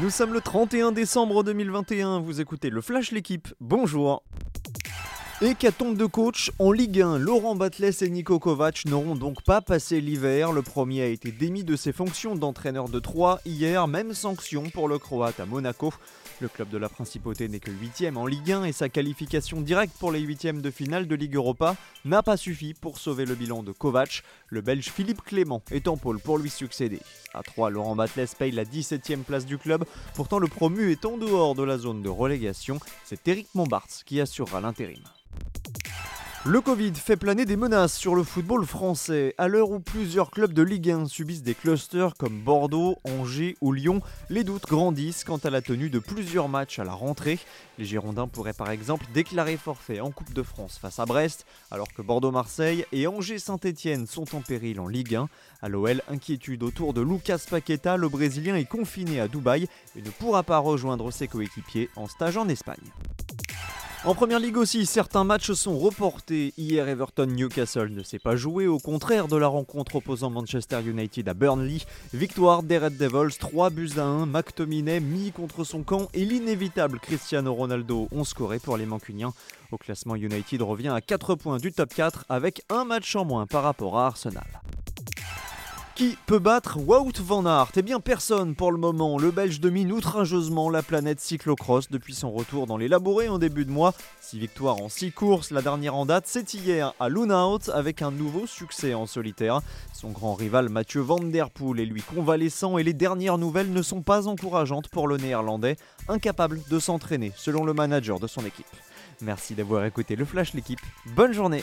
Nous sommes le 31 décembre 2021, vous écoutez le Flash L'équipe, bonjour Hécatombe de coach en Ligue 1, Laurent Batles et Nico Kovac n'auront donc pas passé l'hiver. Le premier a été démis de ses fonctions d'entraîneur de 3 hier, même sanction pour le Croate à Monaco. Le club de la Principauté n'est que 8ème en Ligue 1 et sa qualification directe pour les 8 de finale de Ligue Europa n'a pas suffi pour sauver le bilan de Kovac. Le Belge Philippe Clément est en pôle pour lui succéder. À 3, Laurent Batles paye la 17ème place du club. Pourtant, le promu est en dehors de la zone de relégation. C'est Eric Mombarts qui assurera l'intérim. Le Covid fait planer des menaces sur le football français. À l'heure où plusieurs clubs de Ligue 1 subissent des clusters comme Bordeaux, Angers ou Lyon, les doutes grandissent quant à la tenue de plusieurs matchs à la rentrée. Les Girondins pourraient par exemple déclarer forfait en Coupe de France face à Brest, alors que Bordeaux-Marseille et Angers-Saint-Etienne sont en péril en Ligue 1. À l'OL, inquiétude autour de Lucas Paqueta, le Brésilien est confiné à Dubaï et ne pourra pas rejoindre ses coéquipiers en stage en Espagne. En première ligue aussi, certains matchs sont reportés. Hier, Everton-Newcastle ne s'est pas joué, au contraire de la rencontre opposant Manchester United à Burnley. Victoire des Red Devils, 3 buts à 1. McTominay mis contre son camp et l'inévitable Cristiano Ronaldo ont scoré pour les Mancuniens. Au classement, United revient à 4 points du top 4 avec un match en moins par rapport à Arsenal. Qui peut battre Wout van Aert? Eh bien personne pour le moment. Le Belge domine outrageusement la planète cyclocross depuis son retour dans les labourés en début de mois. Six victoires en six courses, la dernière en date c'est hier à Lunaut avec un nouveau succès en solitaire. Son grand rival Mathieu Van Der Poel est lui convalescent et les dernières nouvelles ne sont pas encourageantes pour le néerlandais, incapable de s'entraîner selon le manager de son équipe. Merci d'avoir écouté le Flash l'équipe, bonne journée